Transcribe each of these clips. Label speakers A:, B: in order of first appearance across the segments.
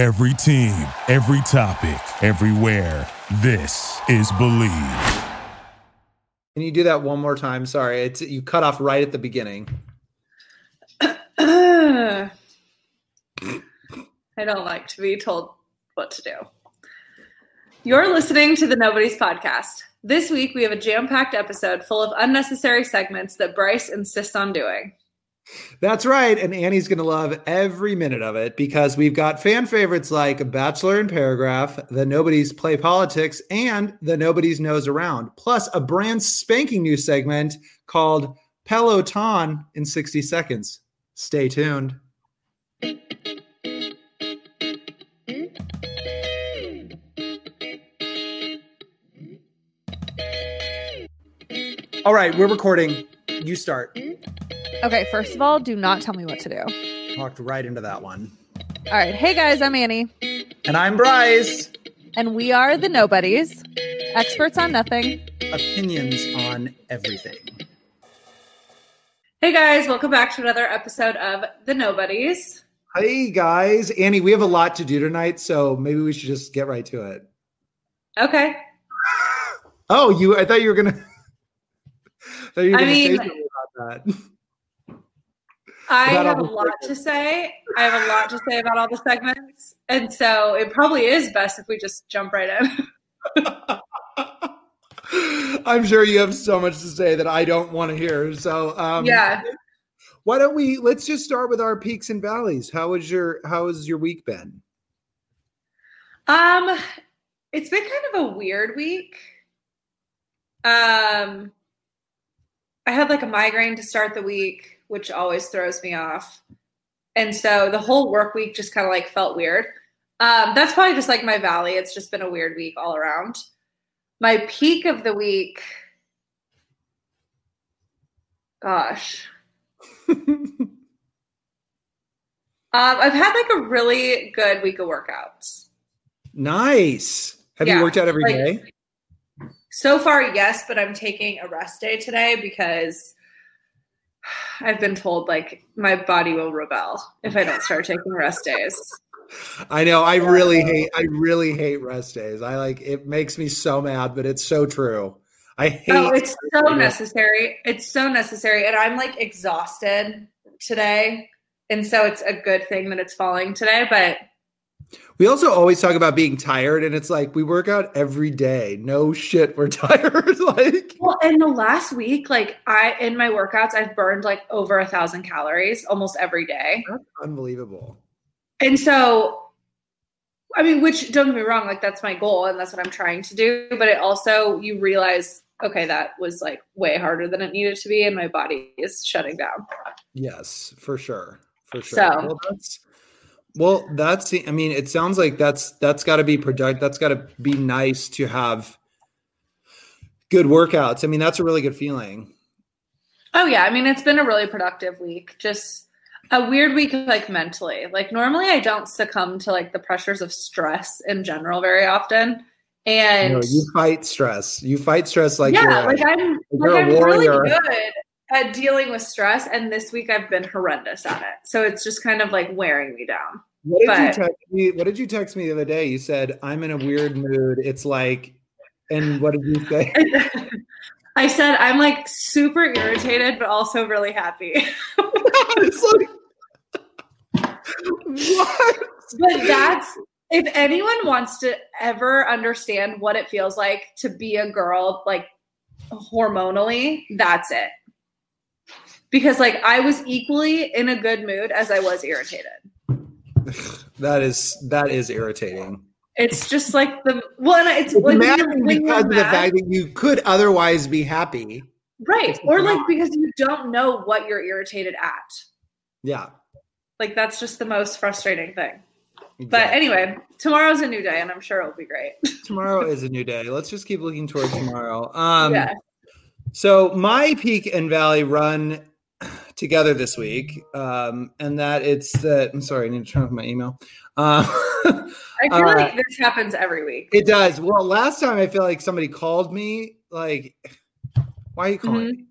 A: Every team, every topic, everywhere. This is Believe.
B: Can you do that one more time? Sorry, it's you cut off right at the beginning.
C: I don't like to be told what to do. You're listening to the Nobody's Podcast. This week, we have a jam packed episode full of unnecessary segments that Bryce insists on doing.
B: That's right. And Annie's going to love every minute of it because we've got fan favorites like Bachelor in Paragraph, The Nobody's Play Politics, and The Nobody's Nose Around, plus a brand spanking new segment called Peloton in 60 Seconds. Stay tuned. All right, we're recording. You start.
D: Okay, first of all, do not tell me what to do.
B: Walked right into that one.
D: All right. Hey guys, I'm Annie,
B: And I'm Bryce.
D: and we are the Nobodies, experts on nothing.
B: Opinions on everything.
C: Hey guys, welcome back to another episode of The Nobodies.
B: Hey guys, Annie, we have a lot to do tonight, so maybe we should just get right to it.
C: Okay.
B: Oh, you! I thought you were gonna. I thought you were
C: I mean-
B: about that.
C: I
B: About
C: have a lot to say. I have a lot to say about all the segments. And so it probably is best if we just jump right in.
B: I'm sure you have so much to say that I don't want to hear. So, um,
C: yeah.
B: Why don't we? Let's just start with our peaks and valleys. How was your How has your week been?
C: Um, it's been kind of a weird week. Um, I had like a migraine to start the week, which always throws me off, and so the whole work week just kind of like felt weird. Um, that's probably just like my valley. It's just been a weird week all around. My peak of the week, gosh, um, I've had like a really good week of workouts.
B: nice. Have you worked out every
C: like-
B: day?
C: So far, yes, but I'm taking a rest day today because I've been told like my body will rebel if I don't start taking rest days.
B: I know. I really hate. I really hate rest days. I like. It makes me so mad, but it's so true. I oh, hate.
C: Oh, it's so necessary. It's so necessary. And I'm like exhausted today. And so it's a good thing that it's falling today. But
B: we also always talk about being tired, and it's like we work out every day. No shit, we're tired. like
C: well, in the last week, like I in my workouts, I've burned like over a thousand calories almost every day.
B: that's unbelievable.
C: And so, I mean, which don't get me wrong, like that's my goal and that's what I'm trying to do. But it also, you realize, okay, that was like way harder than it needed to be, and my body is shutting down.
B: Yes, for sure, for sure.
C: So-
B: well, that's well, that's. the- I mean, it sounds like that's that's got to be productive. That's got to be nice to have good workouts. I mean, that's a really good feeling.
C: Oh, yeah. I mean, it's been a really productive week. Just a weird week, like mentally. Like, normally I don't succumb to like the pressures of stress in general very often.
B: You,
C: And
B: know, you fight stress. You fight stress like
C: yeah,
B: you're a-
C: like I'm like I'm really
B: warrior.
C: good at dealing with stress, and this week I've been horrendous at it. So it's just kind of like wearing me down.
B: What did you text me? What did you text me the other day? You said I'm in a weird mood. It's like, and what did you say?
C: I said I'm like super irritated, but also really happy.
B: it's like, what?
C: but that's if anyone wants to ever understand what it feels like to be a girl, like hormonally, that's it. Because like I was equally in a good mood as I was irritated.
B: That is that is irritating.
C: It's just like the well, and it's
B: It's
C: when
B: mad
C: you're- when you're
B: because of the fact that you could otherwise be happy.
C: right? Or like because you don't know what you're irritated at.
B: Yeah.
C: Like that's just the most frustrating thing. But anyway, tomorrow's a new day, and I'm sure it'll be great.
B: tomorrow is a new day. Let's just keep looking towards tomorrow. Um,
C: yeah.
B: So my peak and valley run together this week, um, and that it's that. I'm sorry, I need to turn off my email. Uh,
C: I feel
B: uh,
C: like this happens every week.
B: it does. Well, last time I feel like somebody called me. Like, why are you calling
C: Mhm.
B: me?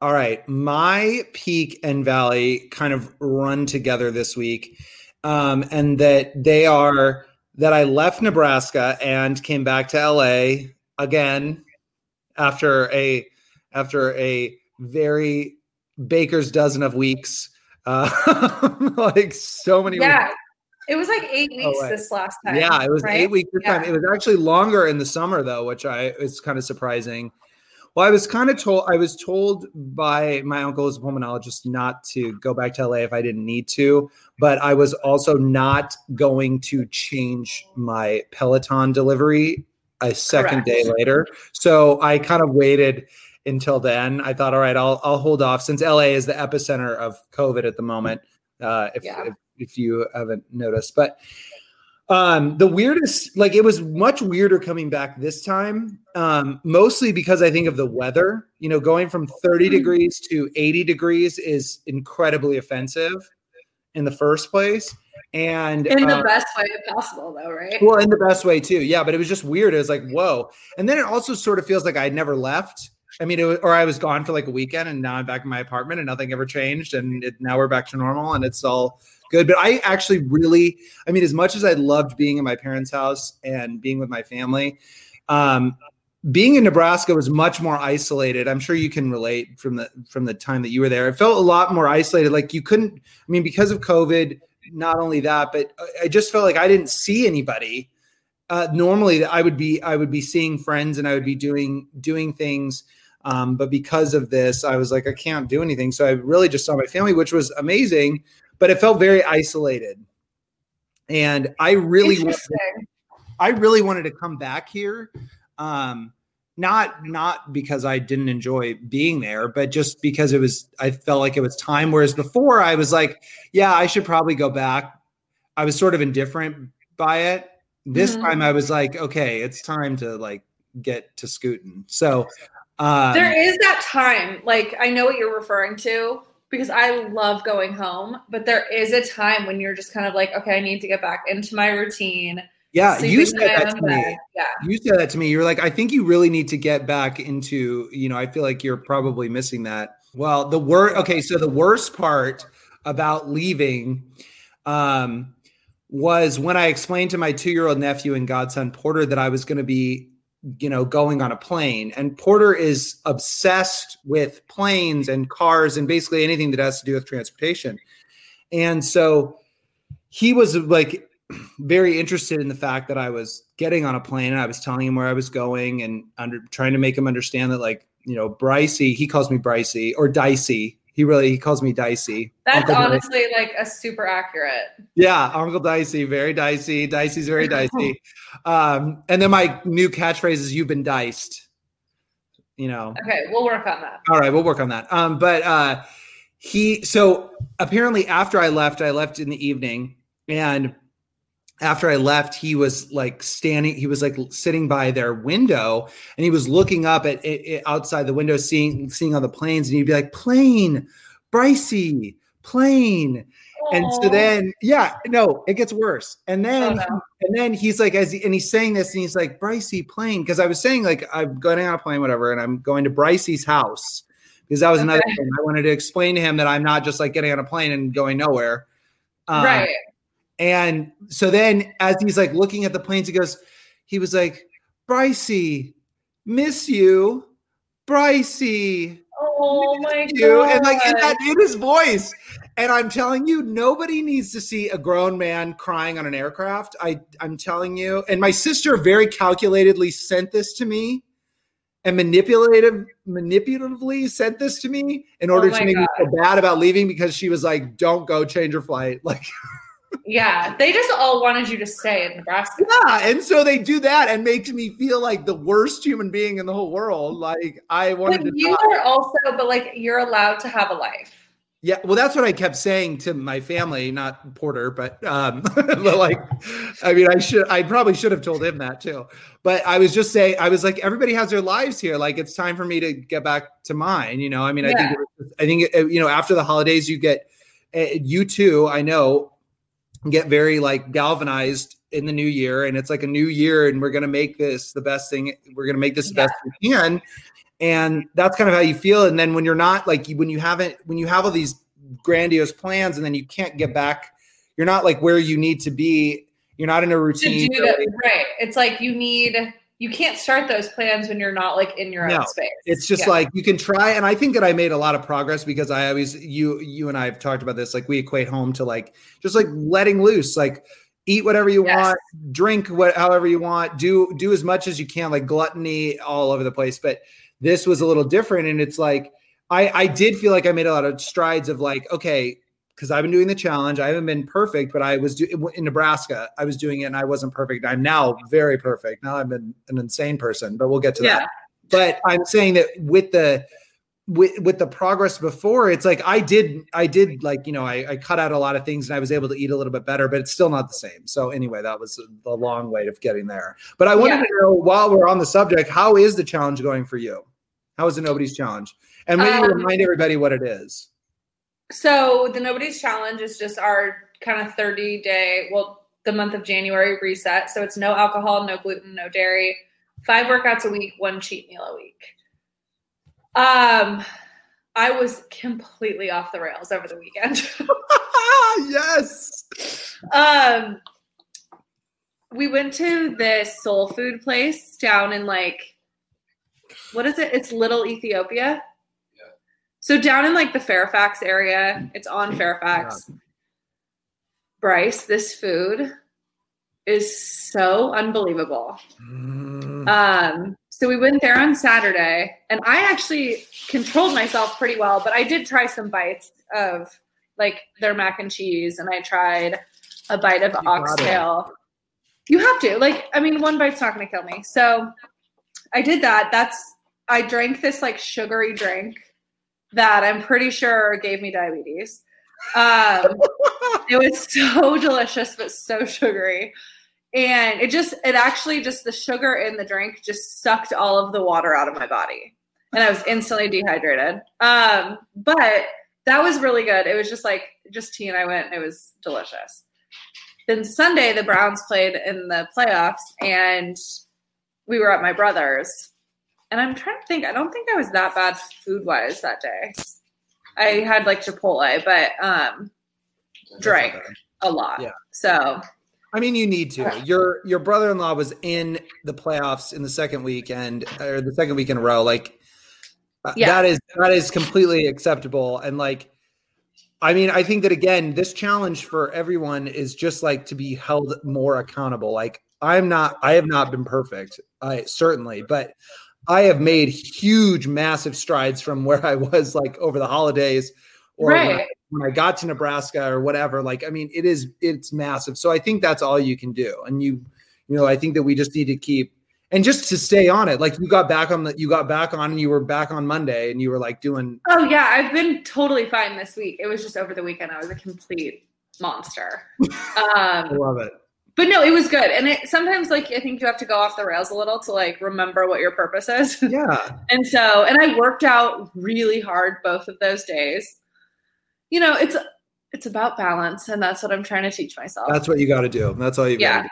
B: All right, my peak and valley kind of run together this week. um, and that they are that I left Nebraska and came back to LA again after a after a very baker's dozen of weeks. Uh, like so many
C: Yeah.
B: weeks.
C: It was like eight weeks
B: right.
C: this last time.
B: Yeah, it was
C: right?
B: eight weeks this time. It was actually longer in the summer though, which I is kind of surprising. Well, I was kind of told I was told by my uncle as a pulmonologist not to go back to LA if I didn't need to, but I was also not going to change my Peloton delivery a second
C: Correct.
B: day later. So I kind of waited until then. I thought, all right, I'll I'll hold off since LA is the epicenter of COVID at the moment. Uh, if,
C: Yeah.
B: if if you haven't noticed, but um the weirdest like it was much weirder coming back this time um mostly because i think of the weather you know going from 30
C: Mhm.
B: degrees to 80 degrees is incredibly offensive in the first place and
C: in the
B: uh,
C: best way possible, though, right?
B: well in the best way too yeah but it was just weird it was like whoa and then it also sort of feels like i'd never left i mean was, or i was gone for like a weekend and now i'm back in my apartment and nothing ever changed and it, now we're back to normal and it's all good. But i actually really i mean as much as i loved being in my parents house and being with my family um being in nebraska was much more isolated. I'm sure you can relate from the from the time that you were there. It felt a lot more isolated. Like you couldn't i mean because of covid not only that but I- just felt like i didn't see anybody uh, normally that I would be I would be seeing friends and I would be doing doing things, um, but because of this, I was like I can't do anything. So I really just saw my family, which was amazing, but it felt very isolated. And I really,
C: Interesting.
B: I really wanted to come back here, um, not not because I didn't enjoy being there, but just because it was I felt like it was time. Whereas before, I was like, yeah, I should probably go back. I was sort of indifferent by it. This
C: Mhm.
B: time, I was like, okay, it's time to like get to scooting. So um,
C: there is that time, like I know what you're referring to because I love going home, but there is a time when you're just kind of like, okay, I need to get back into my routine.
B: yeah, you said that to me.
C: Yeah.
B: You said that to me. You were like, I think you really need to get back into, you know, I feel like you're probably missing that. Well, the worst okay, so the worst part about leaving um, was when I explained to my two year old nephew and godson Porter that I was going to be, you know, going on a plane. And Porter is obsessed with planes and cars and basically anything that has to do with transportation. And so he was like, very interested in the fact that I was getting on a plane and I was telling him where I was going and under trying to make him understand that like, you know, Brycey, he calls me Brycey or Dicey. He really he calls me Dicey.
C: That's
B: Uncle
C: honestly like a super accurate.
B: yeah, Uncle Dicey, very dicey. Dicey's very dicey. Um, and then my new catchphrase is you've been diced. You know,
C: Okay, we'll work on that.
B: all right, we'll work on that. Um, but uh, he so apparently after I left, I left in the evening, and after I left, he was like standing. He was like sitting by their window, and he was looking up at, it outside the window, seeing seeing all the planes, and he'd be like, "Plane, Brycey, plane." And so then, yeah, no, it gets worse. And then,
C: Oh, no.
B: and then he's like, as he, and he's saying this, and he's like, Brycey plane, because I was saying like I'm going on a plane, whatever, and I'm going to Brycey's house because that was another thing I wanted to explain to him that I'm not just like getting on a plane and going nowhere. Um,
C: right.
B: And so then, as he's like looking at the planes, he goes, he was like, Brycey, miss you, Brycey
C: Oh my
B: you.
C: God.
B: and like in that in his voice. And i'm telling you nobody needs to see a grown man crying on an aircraft. I i'm telling you. And my sister very calculatedly sent this to me and manipulative manipulatively sent this to me in order
C: Oh
B: to make me feel bad about leaving because she was like don't go change your flight. Like
C: yeah, they just all wanted you to stay in Nebraska.
B: yeah and so they do that and makes me feel like the worst human being in the whole world like i wanted
C: But
B: to
C: you
B: die.
C: are also, but like you're allowed to have a life.
B: Yeah, well, that's what I kept saying to my family, not Porter, but um, but like, I mean, I should, I probably should have told him that too. But I was just saying, I was like, everybody has their lives here. Like, it's time for me to get back to mine. You know, I mean, I think, I think, you know, after the holidays, you get, uh, you too, I know, get very like galvanized in the new year, and it's like a new year, and we're gonna make this the best thing. We're gonna make this the best we can and that's kind of how you feel and then when you're not like when you haven't when you have all these grandiose plans and then you can't get back you're not like where you need to be. You're not in a
C: To
B: routine.
C: do that, right. It's like you need you can't start those plans when you're not like in your
B: No,
C: own space.
B: It's just
C: Yeah.
B: like you can try, and I think that I made a lot of progress because I always you you and I have talked about this. Like we equate home to like just like letting loose, like eat whatever you
C: Yes.
B: want, drink what however you want, do do as much as you can, like gluttony all over the place. But this was a little different, and it's like I I did feel like I made a lot of strides of like okay. Because I've been doing the challenge, I haven't been perfect, but I was do- in Nebraska. I was doing it, and I wasn't perfect. I'm now very perfect. Now I'm an, an insane person, but we'll get to that but I'm saying that with the with with the progress before, it's like I did I did like you know I, I cut out a lot of things and I was able to eat a little bit better, but it's still not the same. So anyway, that was the long way of getting there. But I wanted
C: Yeah.
B: to know while we're on the subject, how is the challenge going for you? How is the nobody's challenge? And maybe
C: Um,
B: remind everybody what it is.
C: So the Nobody's Challenge is just our kind of 30 day, well, the month of January reset. So it's no alcohol, no gluten, no dairy, five workouts a week, one cheat meal a week. Um, I was completely off the rails over the weekend.
B: yes.
C: um, we went to this soul food place down in like, what is it? It's Little Ethiopia. So down in like the Fairfax area, it's on Fairfax. Bryce, this food is so unbelievable.
B: Mm,
C: Um, so we went there on Saturday, and I actually controlled myself pretty well, but I did try some bites of like their mac and cheese, and I tried a bite of
B: You
C: oxtail. You have to, like, I mean, one bite's not to kill me. So I did that. That's I drank this like sugary drink that I'm pretty sure gave me diabetes. Um, it was so delicious, but so sugary. And it just, it actually just the sugar in the drink just sucked all of the water out of my body. And I was instantly dehydrated. Um, but that was really good. It was just like, just tea and I went, and it was delicious. Then Sunday, the Browns played in the playoffs, and we were at my brother's. And I'm trying to think, I don't think I was that bad food wise that day. I had like Chipotle, but um, drank a lot.
B: Yeah.
C: So
B: I mean, you need to. Your your brother in law was in the playoffs in the second weekend or the second week in a row. Like uh,
C: Yeah.
B: that is that is completely acceptable. And like, I mean, I think that again, this challenge for everyone is just like to be held more accountable. Like I'm not, I have not been perfect. I certainly, but I have made huge, massive strides from where I was like over the holidays or when I- when I got to Nebraska or whatever. Like, I mean, it is it's massive. So I think that's all you can do. And you, you know, I think that we just need to keep and just to stay on it. Like you got back on the you got back on and you were back on Monday and you were like doing
C: Oh yeah, I've been totally fine this week. It was just over the weekend. I was a complete monster. um I
B: love it.
C: But no, it was good. And it sometimes like I think you have to go off the rails a little to like remember what your purpose is.
B: Yeah.
C: and so and I worked out really hard both of those days. You know, it's it's about balance, and that's what I'm trying to teach myself.
B: That's what you got to do. That's all you
C: Yeah.
B: got to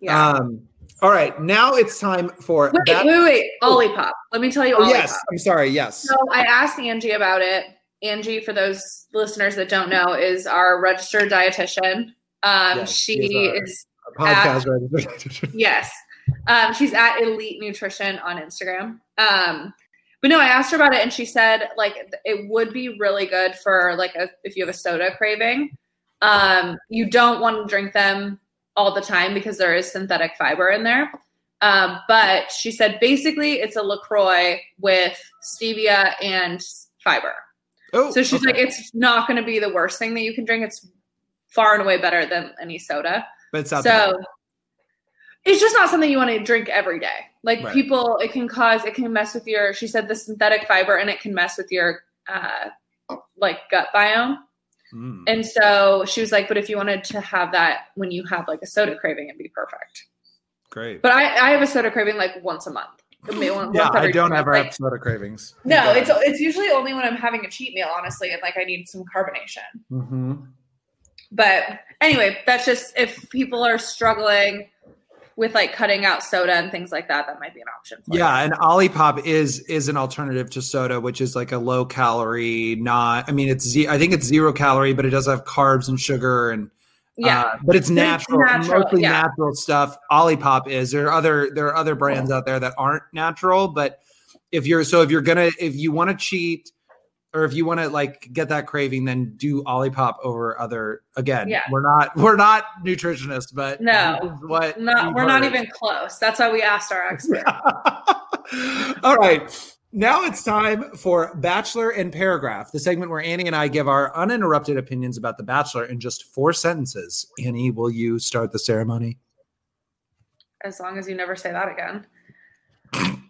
C: yeah.
B: do. Um all right, now it's time for
C: wait,
B: that-
C: wait, wait, Olipop. Let me tell you,
B: Oh,
C: Olipop.
B: yes, I'm sorry. Yes.
C: So I asked Angie about it. Angie, for those listeners that don't know, is our registered dietitian. Um,
B: Yes,
C: she
B: she's
C: is
B: Podcast right.
C: yes, um, she's at Elite Nutrition on Instagram. Um, but no, I asked her about it, and she said like it would be really good for like a, if you have a soda craving. Um, you don't want to drink them all the time because there is synthetic fiber in there. Um, but she said basically it's a LaCroix with stevia and fiber.
B: oh,
C: So she's
B: okay.
C: like, it's not going to be the worst thing that you can drink. It's far and away better than any soda.
B: But it's
C: So it's just not something you want to drink every day. Like
B: Right.
C: people, it can cause, it can mess with your. She said the synthetic fiber, and it can mess with your uh, like gut biome.
B: Mm.
C: And so she was like, but if you wanted to have that when you have like a soda craving, it'd be perfect.
B: Great.
C: But I, I have a soda craving like once a month. One-
B: yeah, I don't ever
C: months.
B: have soda cravings.
C: No, it's it's usually only when I'm having a cheat meal, honestly, and like I need some carbonation.
B: hmm
C: But anyway, that's just if people are struggling with like cutting out soda and things like that, that might be an option. For
B: Yeah, and Olipop is is an alternative to soda, which is like a low calorie, not. I mean, it's I think it's zero calorie, but it does have carbs and sugar, and
C: Yeah.
B: Uh, but it's
C: But it's
B: natural,
C: natural,
B: mostly
C: yeah.
B: natural stuff. Olipop is. There are other there are other brands out there that aren't natural, but if you're so if you're gonna if you want to cheat or if you want to like get that craving, then do Olipop over other. Again,
C: Yeah.
B: we're not we're not nutritionists, but
C: No.
B: what
C: Not, we're not even close. That's why we asked our expert.
B: All right. Now it's time for Bachelor in Paragraph, the segment where Annie and I give our uninterrupted opinions about The Bachelor in just four sentences. Annie, will you start the ceremony?
C: as long as you never say that again.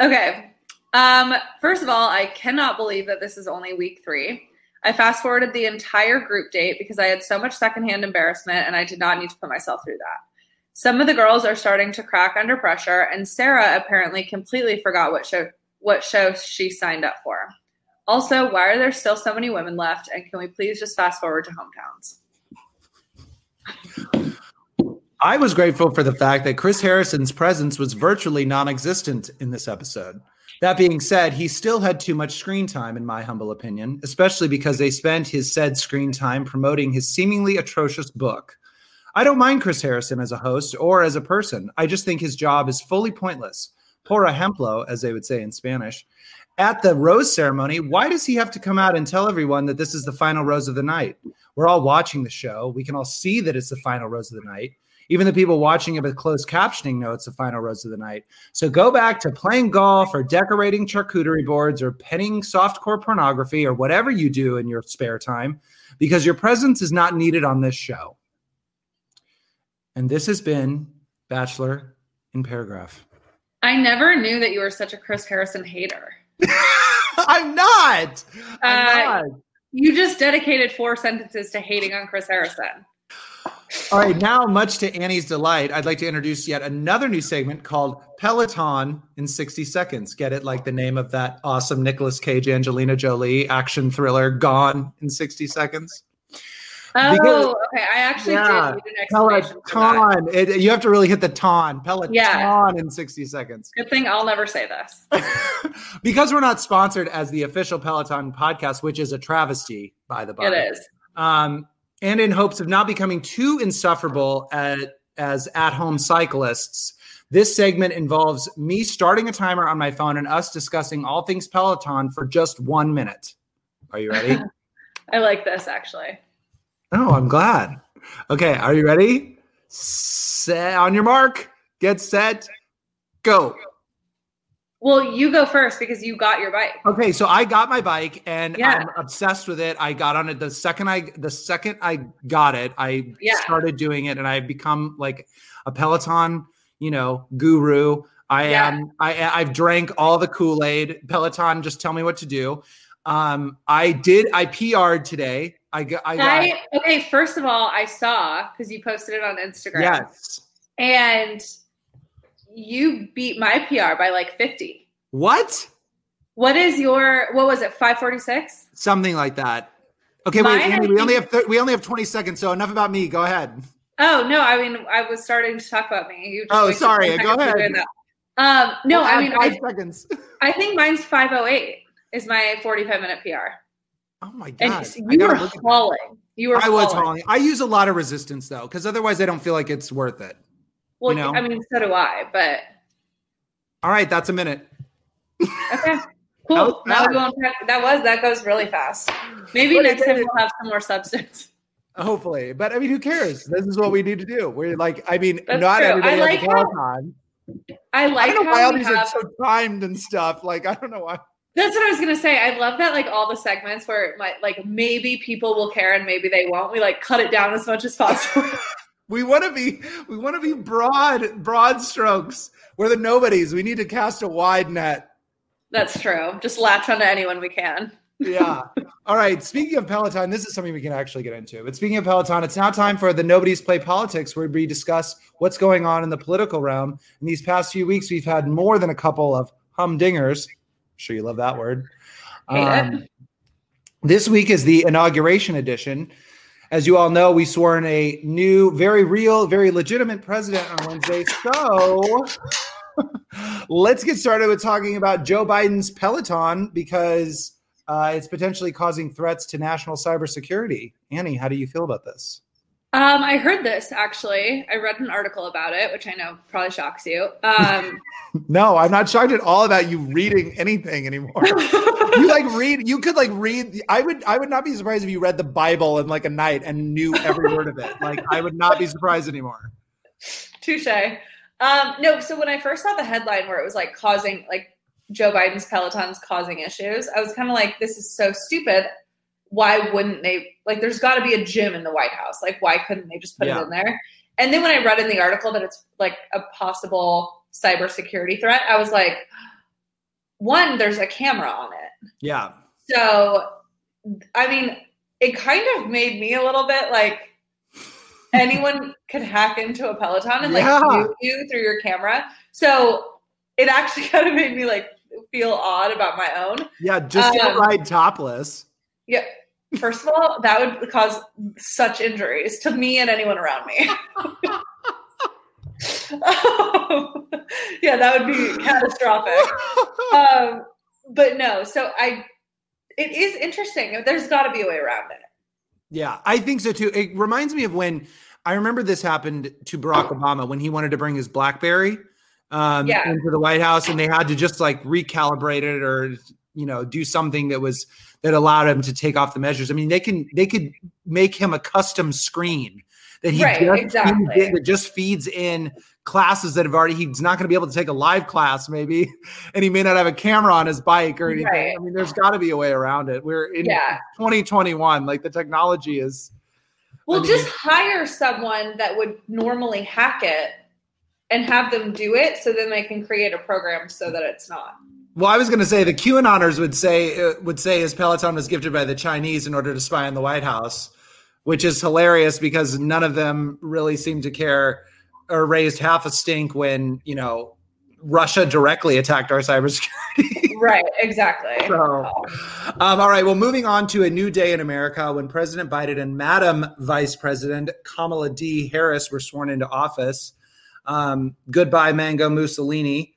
C: okay. Um, first of all, I cannot believe that this is only week three. I fast forwarded the entire group date because I had so much secondhand embarrassment and I did not need to put myself through that. Some of the girls are starting to crack under pressure, and Sarah apparently completely forgot what show what show she signed up for. Also, why are there still so many women left? And can we please just fast forward to hometowns?
B: I was grateful for the fact that Chris Harrison's presence was virtually non existent in this episode. That being said, he still had too much screen time, in my humble opinion, especially because they spent his said screen time promoting his seemingly atrocious book. I don't mind Chris Harrison as a host or as a person. I just think his job is fully pointless. Por ejemplo, as they would say in Spanish. At the rose ceremony, why does he have to come out and tell everyone that this is the final rose of the night? We're all watching the show. We can all see that it's the final rose of the night. Even the people watching it with closed captioning know it's the final rose of the night. So go back to playing golf or decorating charcuterie boards or penning softcore pornography or whatever you do in your spare time because your presence is not needed on this show. And this has been Bachelor in Paragraph.
C: I never knew that you were such a Chris Harrison hater.
B: I'm not. I'm
C: Uh,
B: not.
C: You just dedicated four sentences to hating on Chris Harrison.
B: All right, now, much to Annie's delight, I'd like to introduce yet another new segment called Peloton in 60 Seconds. Get it like the name of that awesome Nicolas Cage, Angelina Jolie action thriller, Gone in 60 Seconds?
C: Oh,
B: Because-
C: okay. I actually
B: Yeah,
C: did need an explanation for.
B: Peloton. It, you have to really hit the ton. Peloton
C: Yeah.
B: in 60 seconds.
C: Good thing I'll never say this.
B: because we're not sponsored as the official Peloton podcast, which is a travesty, by the by.
C: It is.
B: um, and in hopes of not becoming too insufferable at, as at home cyclists. This segment involves me starting a timer on my phone and us discussing all things Peloton for just one minute. Are you ready?
C: I like this actually.
B: oh, I'm glad. Okay, are you ready? Set on your mark, get set, go.
C: Well, you go first because you got your bike.
B: Okay, so I got my bike and
C: Yeah.
B: I'm obsessed with it. I got on it the second I the second I got it, I
C: Yeah.
B: started doing it and I've become like a Peloton, you know, guru. I
C: Yeah.
B: am I I've drank all the Kool-Aid. Peloton just tell me what to do. Um I did I PR'd today. I got I got
C: I okay, first of all, I saw because you posted it on Instagram.
B: yes.
C: And you beat my PR by like 50.
B: What?
C: What is your what was it, 546?
B: Something like that. Okay,
C: Mine,
B: wait, Andy, we only have thir- we only have 20 seconds, so enough about me. Go ahead.
C: Oh no, I mean I was starting to talk about me. You just
B: Oh, sorry, go ahead.
C: Um, no,
B: We'll
C: I mean I,
B: seconds.
C: I think mine's 508 is my 45 minute PR.
B: Oh my god!
C: you were hauling. You were
B: I was
C: hauling.
B: I use a lot of resistance though, because otherwise I don't feel like it's worth it.
C: Well,
B: you know?
C: I mean, so do I, but
B: All right, that's a minute.
C: okay.
B: That
C: Cool.
B: was
C: Now we won't that was that goes really fast. Maybe
B: But
C: next time we'll have some more substance.
B: Hopefully, but I mean, who cares? This is what we need to do. We're like, I mean,
C: That's
B: not
C: true.
B: everybody
C: I
B: has
C: like
B: a
C: how-. I like
B: I don't know why
C: how
B: all these
C: have,
B: are so timed and stuff. Like, I don't know why.
C: That's what I was gonna say. I love that like all the segments where might like maybe people will care and maybe they won't. We like cut it down as much as possible.
B: We want to be, we want to be broad, broad strokes. We're the nobodies. We need to cast a wide net.
C: That's true. Just latch onto anyone we can.
B: Yeah. All right. Speaking of Peloton, this is something we can actually get into. But speaking of Peloton, it's now time for the Nobody's Play Politics, where we discuss what's going on in the political realm. In these past few weeks, we've had more than a couple of humdingers. I'm sure you love that word. Um, this week is the inauguration edition. As you all know, we swore in a new, very real, very legitimate president on Wednesday. So let's get started with talking about Joe Biden's Peloton because uh, it's potentially causing threats to national cybersecurity. Annie, how do you feel about this?
C: Um, I heard this actually. I read an article about it, which I know probably shocks you. Um,
B: no, I'm not shocked at all about you reading anything anymore. you like read. You could like read. I would. I would not be surprised if you read the Bible in like a night and knew every word of it. Like I would not be surprised anymore.
C: Touche. Um, no, so when I first saw the headline where it was like causing like Joe Biden's Peloton's causing issues, I was kind of like, this is so stupid why wouldn't they like there's got to be a gym in the white house. Like why couldn't they just put yeah. it in there? And then when i read in the article that it's like a possible cybersecurity threat i was like one there's a camera on it.
B: Yeah.
C: So i mean it kind of made me a little bit like anyone could hack into a peloton and like yeah. you through your camera. So it actually kind of made me like feel odd about my own.
B: Yeah just um, ride topless
C: yeah. First of all, that would cause such injuries to me and anyone around me. um, yeah, that would be catastrophic. Um, but no, so I, it is interesting. There's got to be a way around it.
B: Yeah, I think so too. It reminds me of when I remember this happened to Barack Obama when he wanted to bring his BlackBerry um, yeah. into the White House, and they had to just like recalibrate it or you know do something that was that allowed him to take off the measures. I mean, they can they could make him a custom screen that he right, just exactly. in, that just feeds in classes that have already he's not going to be able to take a live class maybe and he may not have a camera on his bike or anything right. i mean there's got to be a way around it we're in yeah. 2021 like the technology is
C: well I mean, just hire someone that would normally hack it and have them do it so then they can create a program so that it's not
B: well, I was going to say the QAnoners would say uh, would say his Peloton was gifted by the Chinese in order to spy on the White House, which is hilarious because none of them really seemed to care or raised half a stink when you know Russia directly attacked our cybersecurity.
C: right, exactly.
B: So, um, all right. Well, moving on to a new day in America when President Biden and Madam Vice President Kamala D. Harris were sworn into office. Um, goodbye, Mango Mussolini.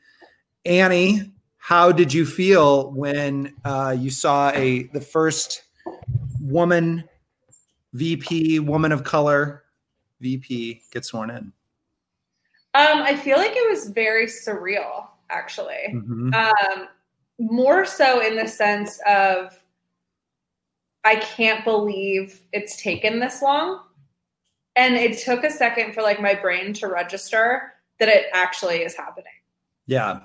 B: Annie, how did you feel when uh, you saw a the first woman VP, woman of color VP get sworn in?
C: Um, I feel like it was very surreal, actually. Mm-hmm. Um, more so in the sense of I can't believe it's taken this long. And it took a second for like my brain to register that it actually is happening.
B: Yeah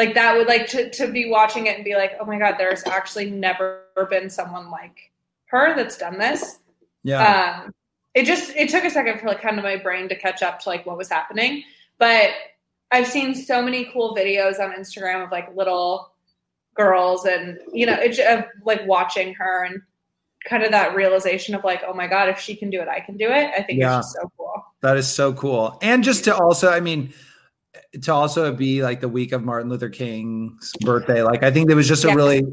C: like that would like to, to be watching it and be like oh my god there's actually never been someone like her that's done this.
B: Yeah.
C: Um it just it took a second for like kind of my brain to catch up to like what was happening. But i've seen so many cool videos on instagram of like little girls and you know it's of like watching her and kind of that realization of like oh my god if she can do it i can do it. I think yeah. it's just so cool.
B: That is so cool. And just to also i mean to also be like the week of Martin Luther King's birthday. Like I think it was just a really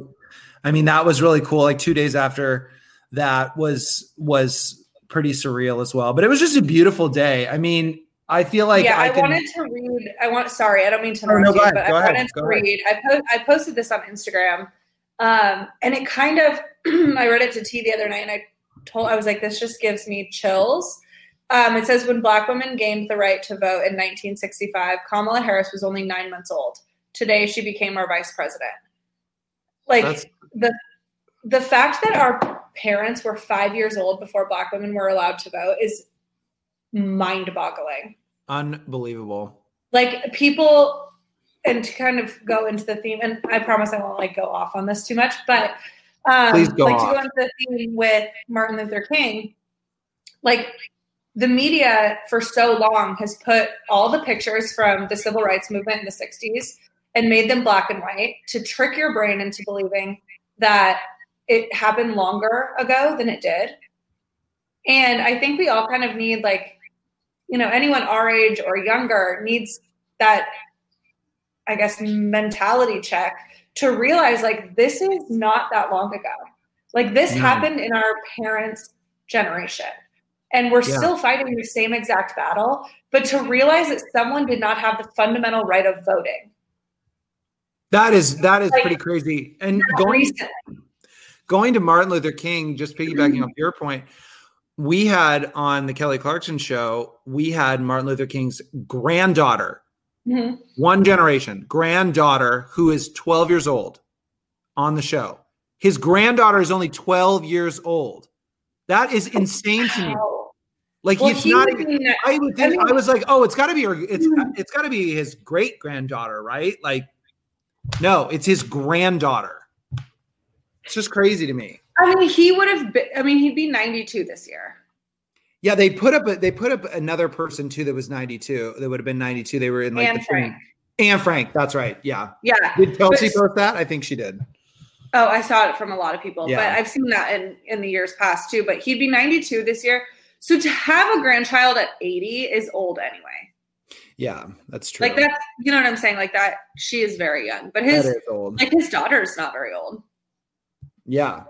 B: I mean that was really cool. Like 2 days after that was was pretty surreal as well. But it was just a beautiful day. I mean, I feel like
C: yeah, I, I can... wanted to read. I want. Sorry, I don't mean to oh, no, you, but I ahead. wanted to read. I po- I posted this on Instagram, um, and it kind of. I read it to T the other night, and I told I was like, this just gives me chills um, it says when black women gained the right to vote in 1965, Kamala Harris was only nine months old. Today, she became our vice president. Like That's- the the fact that our parents were five years old before black women were allowed to vote is mind boggling.
B: Unbelievable.
C: Like people, and to kind of go into the theme, and I promise I won't like go off on this too much, but um, Please go like off. to go into the theme with Martin Luther King, like the media for so long has put all the pictures from the civil rights movement in the 60s and made them black and white to trick your brain into believing that it happened longer ago than it did. And I think we all kind of need like, you know, anyone our age or younger needs that, I guess, mentality check to realize like this is not that long ago. Like this mm. happened in our parents' generation and we're yeah. still fighting the same exact battle but to realize that someone did not have the fundamental right of voting
B: that is that is like, pretty crazy and going recently. going to martin luther king just piggybacking mm-hmm. off your point we had on the Kelly Clarkson show, we had Martin Luther King's granddaughter,
C: Mhm.
B: one generation granddaughter who is 12 years old on the show. His granddaughter is only 12 years old. That is insane to me. Like
C: Well,
B: it's not even, I would think
C: I mean-
B: I was like, oh, it's got to be her. It's
C: Mhm.
B: it's got to be his great granddaughter, right? Like, no, it's his granddaughter. It's just crazy to me.
C: I mean, he would have been, I mean, he'd be 92 this year.
B: Yeah, they put up a, they put up another person too that was 92. That would have been 92. They were in like
C: and
B: the
C: Frank.
B: Anne Frank, that's right. Yeah.
C: Yeah.
B: Did Kelsey
C: But-
B: post that? I think she did.
C: Oh, I saw it from a lot of people,
B: Yeah.
C: but I've seen that in in the years past too. But he'd be 92 this year. So to have a grandchild at 80 is old anyway.
B: Yeah, that's true.
C: Like that's you know what I'm saying? Like that she is very young. But his
B: old.
C: like his daughter's not very old.
B: Yeah.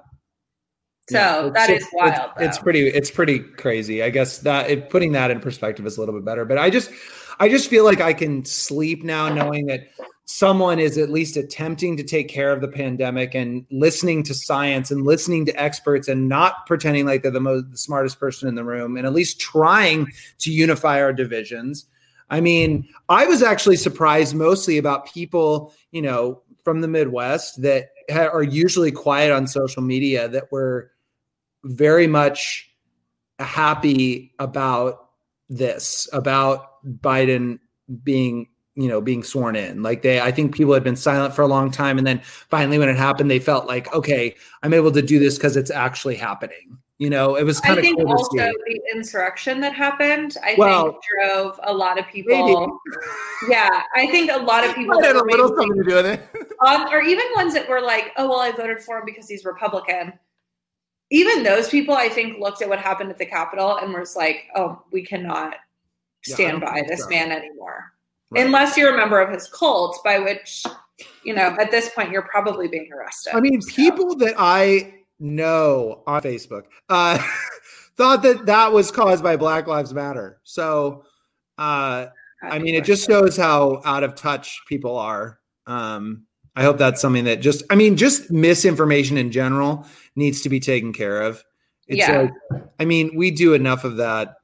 C: So
B: Yeah, it's
C: that is wild.
B: It's, it's pretty. It's pretty crazy. I guess that it, putting that in perspective is a little bit better. But I just, I just feel like I can sleep now knowing that someone is at least attempting to take care of the pandemic and listening to science and listening to experts and not pretending like they're the most the smartest person in the room and at least trying to unify our divisions. I mean, I was actually surprised mostly about people, you know, from the Midwest that ha- are usually quiet on social media that were very much happy about this, about Biden being, you know, being sworn in. Like they, I think people had been silent for a long time. And then finally, when it happened, they felt like, okay, I'm able to do this because it's actually happening. You know, it was kind
C: I
B: of
C: think
B: cool to
C: also
B: see.
C: the insurrection that happened, I
B: Well,
C: think drove a lot of
B: Maybe.
C: people. Yeah, I think a lot of people
B: Might
C: that
B: a little something to do with it.
C: um, or even ones that were like, oh, well, I voted for him because he's Republican. Even those people, I think, looked at what happened at the Capitol and was like, oh, we cannot stand
B: don't
C: by this
B: so.
C: man anymore.
B: Right.
C: Unless you're a member of his cult, by which, you know, at this point, you're probably being arrested.
B: I mean,
C: So-
B: people that I know on Facebook uh, thought that that was caused by Black Lives Matter. So, uh, I mean, it just shows how out of touch people are. Um, I hope that's something that just, I mean, just misinformation in general needs to be taken care of. It's
C: Yeah.
B: like, I mean, we do enough of that.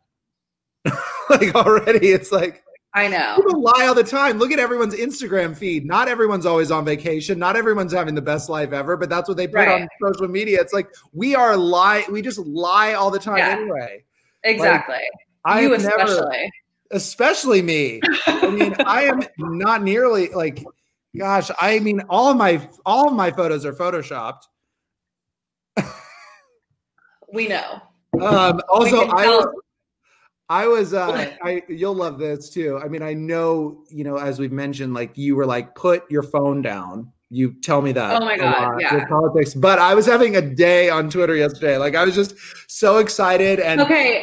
B: like already, it's like
C: I know.
B: people lie all the time. Look at everyone's Instagram feed. Not everyone's always on vacation. Not everyone's having the best life ever, but that's what they put
C: Right.
B: on social media. It's like we are lie. We just lie all the time
C: Yeah.
B: anyway.
C: Exactly.
B: I
C: you
B: have never,
C: especially.
B: especially me. I mean, I am not nearly like, gosh, I mean, all of my all of my photos are photoshopped.
C: we know.
B: Um, also, I I was, uh, I you'll love this too. I mean, I know, you know, as we've mentioned, like you were like, put your phone down. You tell me that.
C: Oh my God, yeah.
B: with politics. But I was having a day on Twitter yesterday. Like I was just so excited and
C: Okay.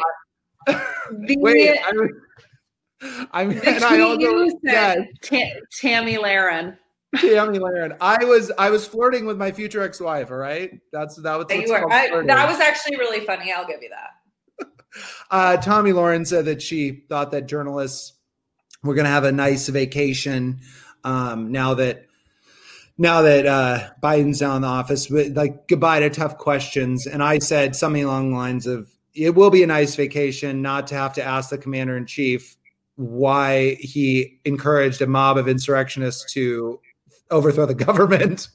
C: The,
B: wait, I, was- I mean,
C: the
B: and I also,
C: you said, Ta- Tomi Lahren.
B: Tomi Lahren. I was I was flirting with my future ex-wife. All right, that's that was
C: That,
B: what's
C: you were, I, that was actually really funny. I'll give you that.
B: Uh, Tomi Lahren said that she thought that journalists were going to have a nice vacation um, now that now that uh, Biden's now in the office. But like goodbye to tough questions, and I said something along the lines of, "It will be a nice vacation not to have to ask the commander in chief why he encouraged a mob of insurrectionists to overthrow the government."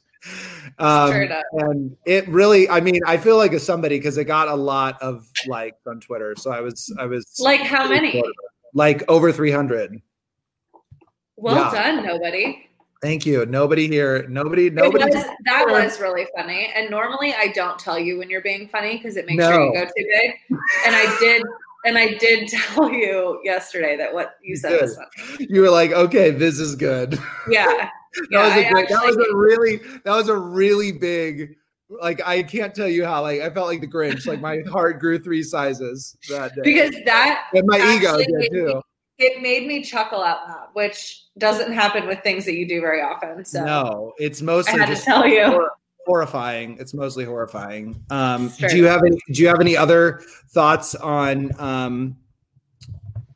B: Um, and it really, I mean, I feel like as somebody because it got a lot of likes on Twitter. So I was, I was
C: Like how many?
B: Like over 300.
C: Well
B: Yeah.
C: done, nobody.
B: Thank you. Nobody here. Nobody, nobody.
C: was, that was really funny. And normally I don't tell you when you're being funny because it makes
B: No.
C: sure you go too big. And I did. And I did tell you yesterday that what you said was funny.
B: You were like, okay, this is good.
C: Yeah.
B: That
C: Yeah,
B: was a
C: I
B: great, that was a really, that was a really big, like, I can't tell you how, like, I felt like the Grinch. Like, my heart grew three sizes that day.
C: Because that
B: and my ego did
C: me-
B: too.
C: it made me chuckle out loud, which doesn't happen with things that you do very often. So
B: No, it's
C: I
B: mostly
C: to
B: just
C: tell you.
B: horrifying. It's mostly horrifying. Um,
C: Sure.
B: do you have any? Do you have any other thoughts on? Um,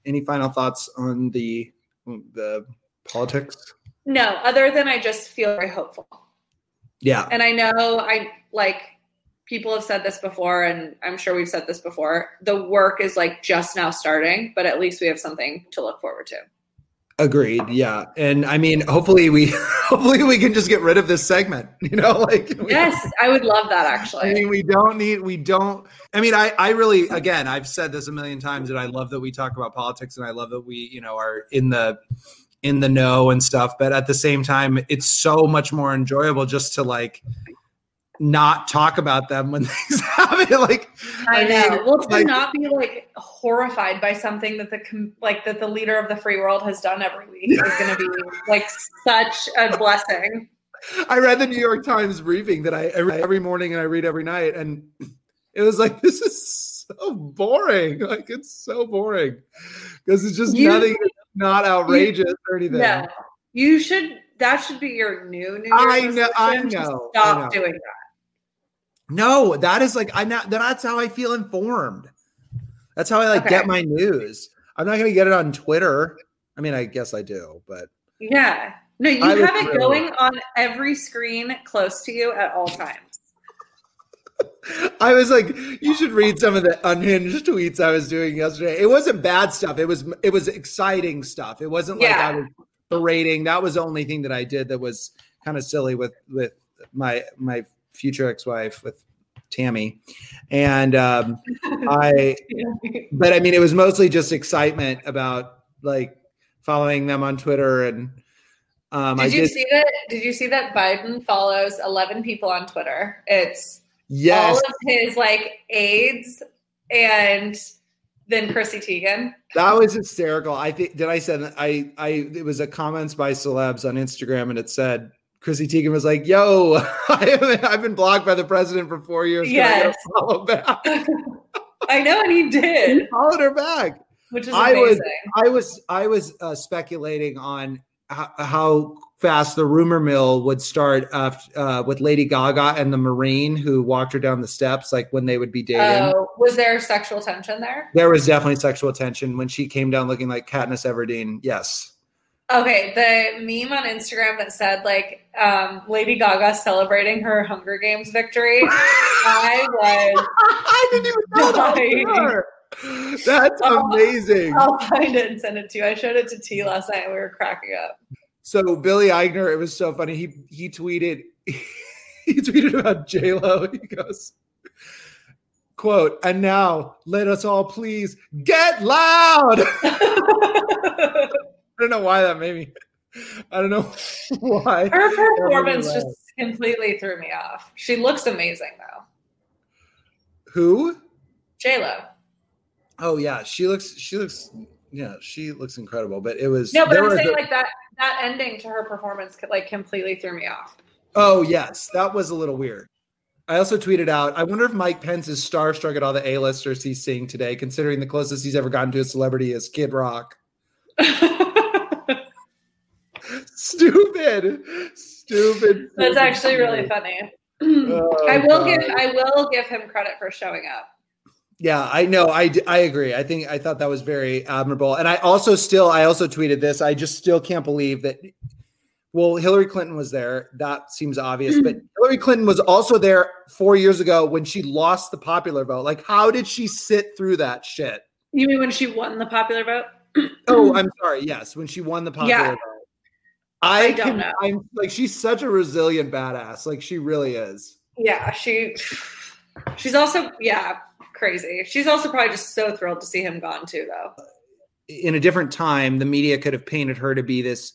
B: any final thoughts on the the politics?
C: No, other than I just feel very hopeful.
B: Yeah,
C: And I know I like people have said this before, and I'm sure we've said this before. The work is like just now starting, but at least we have something to look forward to.
B: Agreed. Yeah, and I mean, hopefully we hopefully we can just get rid of this segment. You know, like
C: Yes, I would love that actually.
B: I mean, we don't need. We don't. I mean, I I really again, I've said this a million times that I love that we talk about politics and I love that we you know are in the in the know and stuff. But at the same time, it's so much more enjoyable just to like not talk about them when things happen. Like
C: I,
B: I
C: know.
B: mean,
C: well, to
B: like-
C: not be like horrified by something that the like that the leader of the free world has done every week is going to be like such a blessing.
B: I read the New York Times briefing that I, I read every morning and I read every night, and it was like this is so boring. Like it's so boring because it's just
C: You-
B: nothing. Not outrageous or anything.
C: Yeah, you should. That should be your new New
B: I know- I know,
C: Stop
B: I know.
C: doing that.
B: No, that is like I not that's how I feel informed. That's how I like
C: Okay.
B: get my news. I'm not gonna get it on Twitter. I mean, I guess I do, but
C: Yeah. No, you
B: I
C: have it
B: really-
C: going on every screen close to you at all times.
B: I was like, you should read some of the unhinged tweets I was doing yesterday. It wasn't bad stuff. It was it was exciting stuff. It wasn't like I was berating. That was the only thing that I did that was kind of silly with with my my future ex-wife with Tammy. And um I but I mean it was mostly just excitement about like following them on Twitter and um
C: Did
B: I
C: you
B: did
C: see that? Did you see that Biden follows 11 people on Twitter? It's all of his like aides and then Chrissy Teigen.
B: That was hysterical. I think did I said I I it was a comments by celebs on Instagram and it said Chrissy Teigen was like, "Yo, I I've been blocked by the president for four years. Can I
C: Yes.
B: follow back?"
C: I know, and he did.
B: He followed her back.
C: which is
B: I
C: amazing.
B: was I was I was uh, speculating on how, how fast the rumor mill would start after, uh, with Lady Gaga and the Marine who walked her down the steps, like when they would be dating.
C: Oh, was there sexual tension there?
B: There was definitely sexual tension when she came down looking like Katniss Everdeen. Yes.
C: Okay, the meme on Instagram that said like um, Lady Gaga celebrating her Hunger Games victory. I was.
B: I didn't even know that.
C: Dying.
B: was her. That's amazing.
C: I'll find it and send it to you. I showed it to T last night. and We were cracking up.
B: So Billy Eichner, it was so funny. He he tweeted he tweeted about J Lo. He goes, "quote And now let us all please get loud." I don't know why that made me. I don't know why.
C: Her performance just completely threw me off. She looks amazing though.
B: Who?
C: J Lo.
B: Oh yeah, she looks. She looks. Yeah, she looks incredible. But it was
C: No, but I'm
B: was
C: saying like that that ending to her performance like completely threw me off.
B: Oh yes, that was a little weird. I also tweeted out. I wonder if Mike Pence is starstruck at all the A-listers he's seeing today, considering the closest he's ever gotten to a celebrity is Kid Rock. Stupid, stupid.
C: That's
B: stupid,
C: actually really funny.
B: Oh,
C: I will
B: God.
C: give I will give him credit for showing up.
B: Yeah, I know. I, I agree. I think I thought that was very admirable. And I also still I also tweeted this. I just still can't believe that well, Hillary Clinton was there. That seems obvious, but mm-hmm. Hillary Clinton was also there 4 years ago when she lost the popular vote. Like how did she sit through that shit?
C: You mean when she won the popular vote?
B: Oh, I'm sorry. Yes, when she won the popular
C: Yeah.
B: vote. I,
C: I don't
B: can,
C: know.
B: I'm like she's such a resilient badass. Like she really is.
C: Yeah, she she's also yeah, crazy. She's also probably just so thrilled to see him gone too though.
B: in a different time, the media could have painted her to be this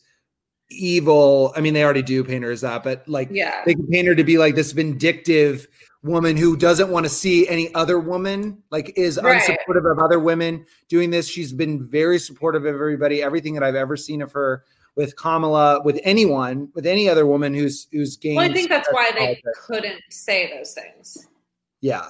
B: evil. I mean, they already do paint her as that, but like
C: Yeah.
B: they could paint her to be like this vindictive woman who doesn't want to see any other woman, like is
C: Right.
B: unsupportive of other women doing this. She's been very supportive of everybody, everything that I've ever seen of her with Kamala, with anyone, with any other woman who's who's gained.
C: Well, I think that's why they
B: politics.
C: couldn't say those things.
B: Yeah,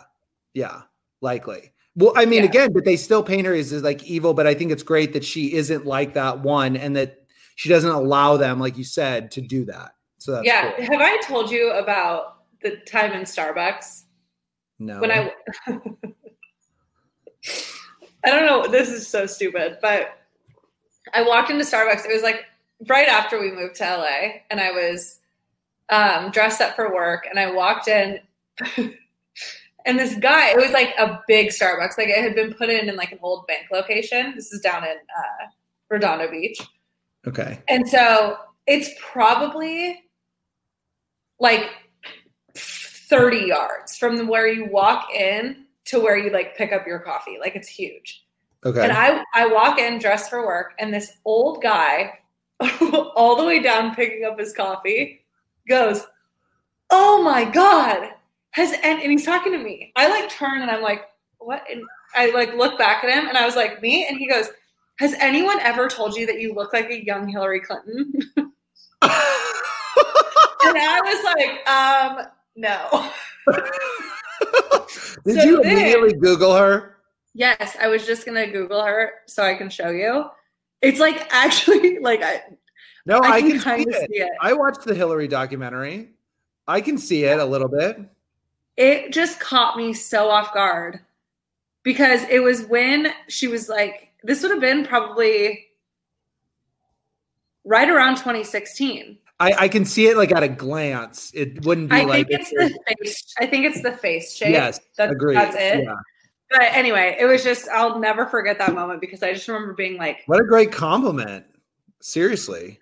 B: yeah, likely. Well, I mean,
C: Yeah.
B: again, but they still paint her as, as like evil. But I think it's great that she isn't like that one, and that she doesn't allow them, like you said, to do that. So that's
C: yeah.
B: cool.
C: Have I told you about the time in Starbucks
B: No,
C: when I I don't know, this is so stupid, but I walked into Starbucks. It was like right after we moved to LA and I was um, dressed up for work and I walked in And this guy, it was like a big Starbucks. Like it had been put in in like an old bank location. This is down in uh, Redondo Beach.
B: Okay.
C: And so it's probably like 30 yards from where you walk in to where you like pick up your coffee. Like it's huge.
B: Okay.
C: And I I walk in dressed for work, and this old guy, all the way down picking up his coffee, goes, "Oh my god!" Has and, and he's talking to me. I like turn and I'm like, "What?" And I like look back at him, and I was like, "Me?" And he goes, "Has anyone ever told you that you look like a young Hillary Clinton?" and I was like, "Um, no."
B: Did
C: So
B: you
C: then-
B: immediately Google her?
C: Yes, I was just gonna Google her so I can show you. It's like actually like I,
B: No,
C: I
B: I,
C: can
B: can,
C: kind of see it.
B: I watched the Hillary documentary. I can see it a little bit.
C: It just caught me so off guard because it was when she was like, this would have been probably right around 2016.
B: I, I can see it like at a glance. It wouldn't be
C: I
B: like
C: think it's the face. I think it's the face shape.
B: yes,
C: that,
B: agree.
C: That's it.
B: Yeah.
C: But anyway, it was just I'll never forget that moment because I just remember being like,
B: What a great compliment. Seriously.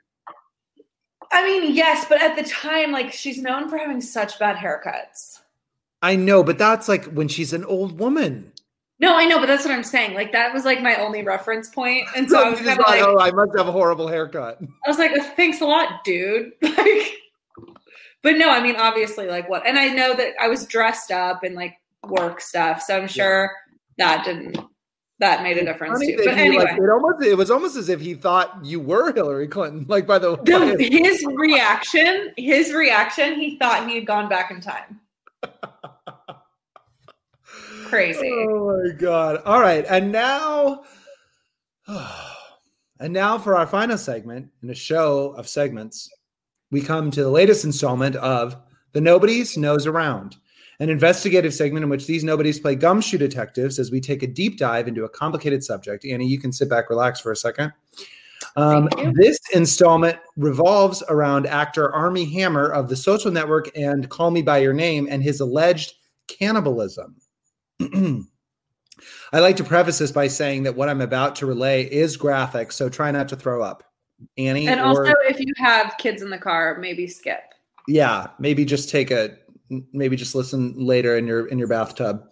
C: I mean, yes, but at the time, like she's known for having such bad haircuts.
B: I know, but that's like when she's an old woman.
C: No, I know, but that's what I'm saying. Like that was like my only reference point, and so I was kind of
B: like, oh, I must have a horrible haircut.
C: I was like, oh, thanks a lot, dude. Like, but no, I mean, obviously, like what? And I know that I was dressed up and like work stuff, so I'm sure that didn't that made a difference too. But
B: he,
C: anyway,
B: like, it almost it was almost as if he thought you were Hillary Clinton. Like by the,
C: the,
B: way.
C: his reaction, his reaction, he thought he had gone back in time. Crazy.
B: Oh my god. All right. And now and now for our final segment in a show of segments, we come to the latest installment of The Nobodies Nose Around, an investigative segment in which these nobodies play gumshoe detectives as we take a deep dive into a complicated subject. Annie, you can sit back, relax for a second. Um, this installment revolves around actor Armie Hammer of The Social Network and Call Me By Your Name and his alleged cannibalism. I like to preface this by saying that what I'm about to relay is graphic, so try not to throw up. Annie,
C: And
B: or
C: also, if you have kids in the car, maybe skip.
B: yeah, maybe just take a maybe just listen later in your in your bathtub.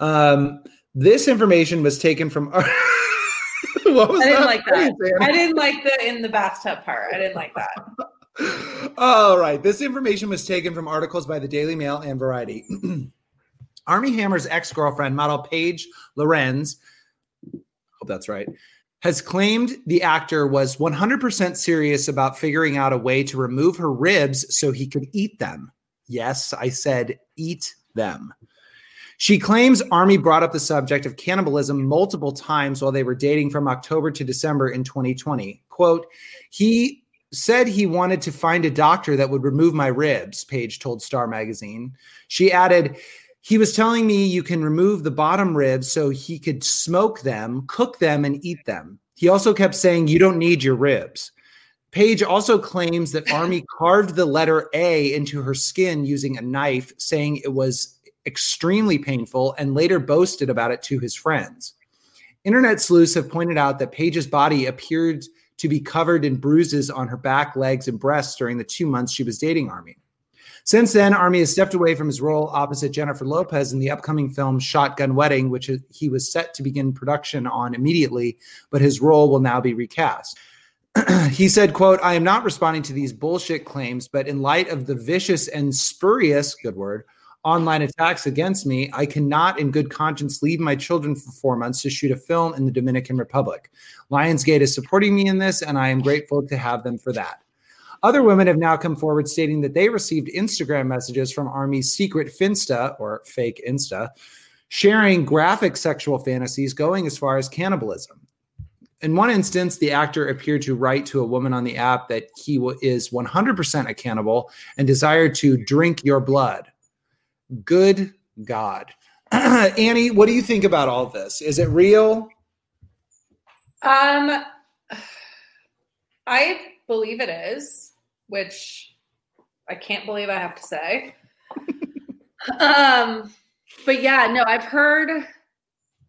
B: Um, this information was taken from. what was
C: I didn't
B: that?
C: like that. I didn't like the in the bathtub part. I didn't like that.
B: All right. This information was taken from articles by the Daily Mail and Variety. Armie Hammer's ex girlfriend, model Paige Lorenze, hope that's right, has claimed the actor was 100% serious about figuring out a way to remove her ribs so he could eat them. Yes, I said eat them. She claims Armie brought up the subject of cannibalism multiple times while they were dating from October to December in 2020. Quote, he said he wanted to find a doctor that would remove my ribs, Paige told Star Magazine. She added, he was telling me you can remove the bottom ribs so he could smoke them, cook them, and eat them. He also kept saying, You don't need your ribs. Paige also claims that Armie carved the letter A into her skin using a knife, saying it was extremely painful, and later boasted about it to his friends. Internet sleuths have pointed out that Paige's body appeared to be covered in bruises on her back, legs, and breasts during the two months she was dating Armie. Since then, Armie has stepped away from his role opposite Jennifer Lopez in the upcoming film Shotgun Wedding, which he was set to begin production on immediately, but his role will now be recast. he said, quote, I am not responding to these bullshit claims, but in light of the vicious and spurious, good word, online attacks against me, I cannot in good conscience leave my children for four months to shoot a film in the Dominican Republic. Lionsgate is supporting me in this, and I am grateful to have them for that. Other women have now come forward stating that they received Instagram messages from Armie's secret Finsta or fake Insta, sharing graphic sexual fantasies going as far as cannibalism. In one instance, the actor appeared to write to a woman on the app that he is 100% a cannibal and desired to drink your blood. Good God. Annie, what do you think about all this? Is it real?
C: Um, I believe it is, which I can't believe I have to say. um, but yeah, no, I've heard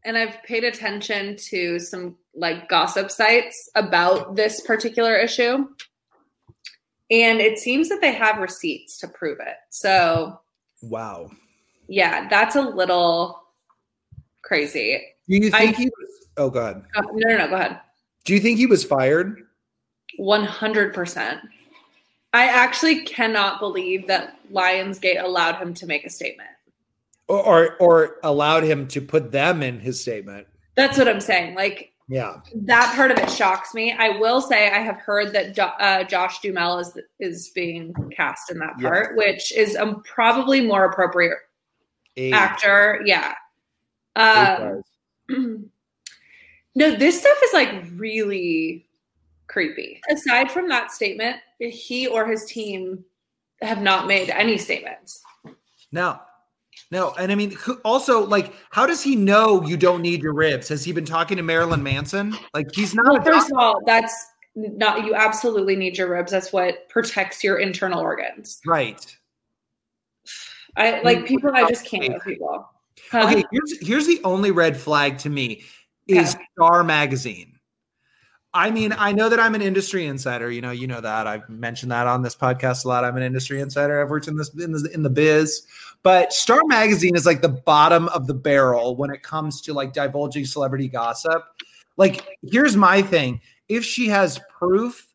C: and I've paid attention to some like gossip sites about this particular issue. And it seems that they have receipts to prove it. So,
B: wow.
C: Yeah, that's a little crazy.
B: Do you think I, he was? Oh, God.
C: Uh, no, no, no. Go ahead.
B: Do you think he was fired?
C: 100%. I actually cannot believe that Lionsgate allowed him to make a statement.
B: Or, or, or allowed him to put them in his statement.
C: That's what I'm saying. Like,
B: yeah,
C: that part of it shocks me. I will say I have heard that uh, Josh Duhamel is is being cast in that part, yeah. which is um, probably more appropriate Age. actor. Yeah. Um, no, this stuff is like really creepy. Aside from that statement, he or his team have not made any statements.
B: No. No, and I mean, also, like, how does he know you don't need your ribs? Has he been talking to Marilyn Manson? Like, he's not.
C: Well, first of all, that's not. You absolutely need your ribs. That's what protects your internal organs.
B: Right.
C: I like people. I just can't with people.
B: Huh? Okay, here's here's the only red flag to me is Star Magazine. I mean, I know that I'm an industry insider. You know, you know that I've mentioned that on this podcast a lot. I'm an industry insider. I've worked in this in the, in the biz, but Star Magazine is like the bottom of the barrel when it comes to like divulging celebrity gossip. Like, here's my thing: if she has proof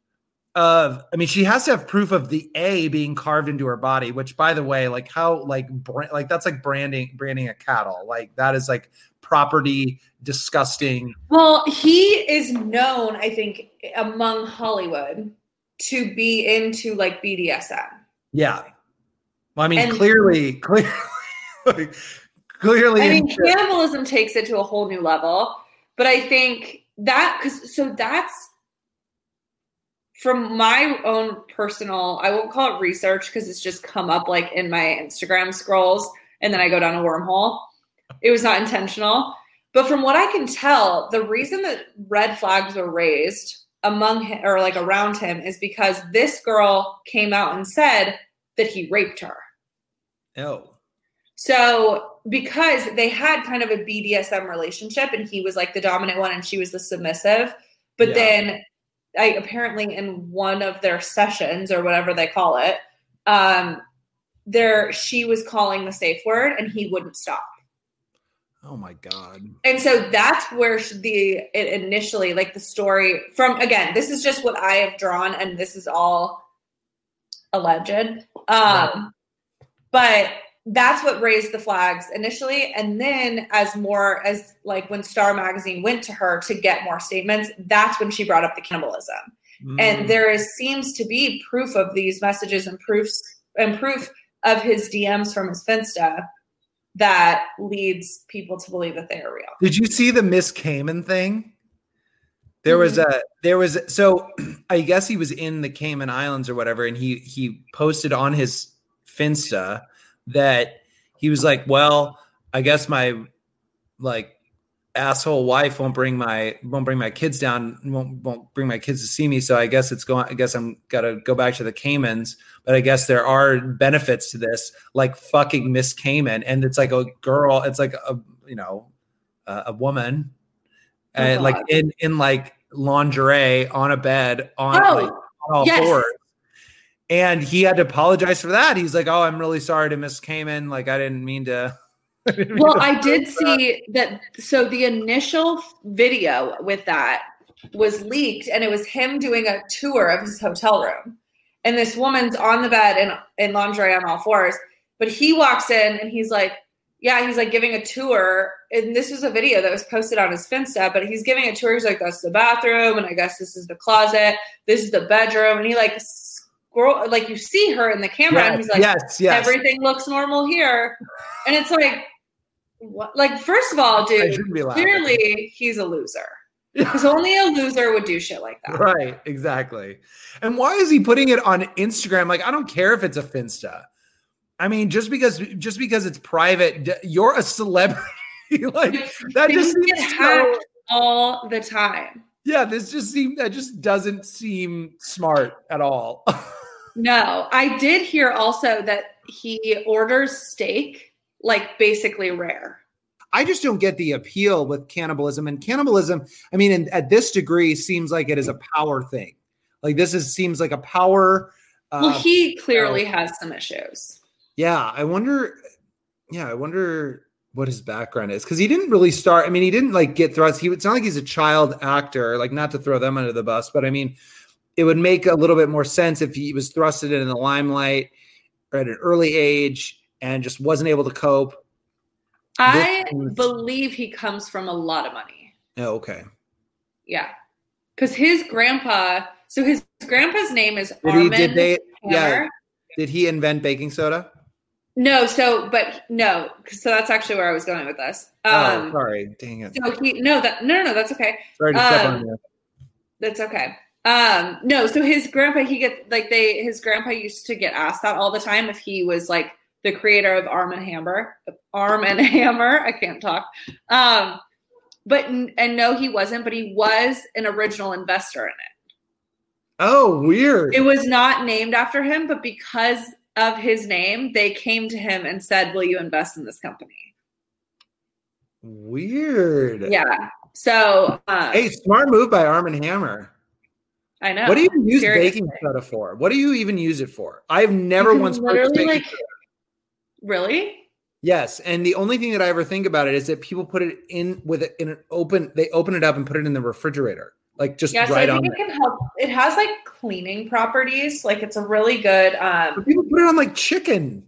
B: of, I mean, she has to have proof of the A being carved into her body. Which, by the way, like how like brand, like that's like branding branding a cattle. Like that is like property disgusting.
C: Well, he is known, I think, among Hollywood to be into like BDSM.
B: Yeah. Well, I mean, and, clearly, clearly, clearly.
C: I mean, cannibalism takes it to a whole new level. But I think that because so that's from my own personal, I won't call it research because it's just come up like in my Instagram scrolls and then I go down a wormhole. It was not intentional. But from what I can tell, the reason that red flags were raised among him or like around him is because this girl came out and said that he raped her.
B: Oh.
C: So because they had kind of a BDSM relationship and he was like the dominant one and she was the submissive, but yeah. then I apparently in one of their sessions or whatever they call it, um, there she was calling the safe word and he wouldn't stop.
B: Oh my god.
C: And so that's where the it initially like the story from again, this is just what I have drawn and this is all alleged. Um right. but that's what raised the flags initially and then as more as like when Star magazine went to her to get more statements, that's when she brought up the cannibalism. Mm. And there is seems to be proof of these messages and proofs and proof of his DMs from his Finsta that leads people to believe that they are real.
B: Did you see the Miss Cayman thing? There was mm-hmm. a there was so I guess he was in the Cayman Islands or whatever, and he he posted on his Finsta that he was like, Well, I guess my like asshole wife won't bring my won't bring my kids down won't won't bring my kids to see me. So i guess it's going i guess i'm gotta go back to the caymans. But i guess there are benefits to this like fucking miss cayman. And it's like a girl it's like a you know a, a woman oh, and like in in like lingerie on a bed on, oh, like, on all yes. fours. And he had to apologize for that. He's like oh i'm really sorry to miss cayman. Like i didn't mean to
C: well, I did uh, see that. So the initial video with that was leaked, and it was him doing a tour of his hotel room. And this woman's on the bed in, in lingerie on all fours. But he walks in and he's like, yeah, he's like giving a tour. And this was a video that was posted on his Finsta, but he's giving a tour. He's like, that's the bathroom. And I guess this is the closet. This is the bedroom. And he like scroll, like you see her in the camera. Yes, and he's like,
B: yes, yes.
C: everything looks normal here. And it's like, what? Like, first of all, dude, clearly he's a loser. Because only a loser would do shit like that.
B: Right, exactly. And why is he putting it on Instagram? Like, I don't care if it's a Finsta. I mean, just because just because it's private, you're a celebrity. like that just seems
C: so, all the time.
B: Yeah, this just seems that just doesn't seem smart at all.
C: no, I did hear also that he orders steak like basically rare.
B: I just don't get the appeal with cannibalism. And cannibalism, I mean, in, at this degree, seems like it is a power thing. Like this is seems like a power. Uh,
C: well, he clearly has some issues.
B: Yeah, I wonder. Yeah, I wonder what his background is because he didn't really start. I mean, he didn't like get thrust. He it's not like he's a child actor. Like not to throw them under the bus, but I mean, it would make a little bit more sense if he was thrusted in the limelight at an early age and just wasn't able to cope.
C: I believe he comes from a lot of money.
B: Oh, okay.
C: Yeah, because his grandpa. So his grandpa's name is
B: did
C: Armand.
B: He, did they? Yeah. Did he invent baking soda?
C: No, so but no, so that's actually where I was going with this. Um,
B: oh, sorry, dang it.
C: So he no that no no no that's okay.
B: Sorry to step
C: Um,
B: on you.
C: That's okay. Um, no, so his grandpa, he get like they his grandpa used to get asked that all the time if he was like the creator of Arm and Hammer, Arm and Hammer. I can't talk. Um, but and no, he wasn't, but he was an original investor in it.
B: Oh, weird.
C: It was not named after him, but because of his name, they came to him and said, "Will you invest in this company?"
B: weird.
C: Yeah. So, um,
B: Hey, smart move by Arm and Hammer.
C: I know.
B: What do you use
C: Seriously.
B: baking soda for? What do you even use it for? I've never once
C: literally,
B: baking
C: like-
B: soda.
C: Really?
B: Yes, and the only thing that I ever think about it is that people put it in with it in an open. They open it up and put it in the refrigerator, like just
C: Yes,
B: right
C: I
B: on
C: think
B: there.
C: it can help. It has like cleaning properties. Like it's a really good. Um,
B: But people put it on like chicken.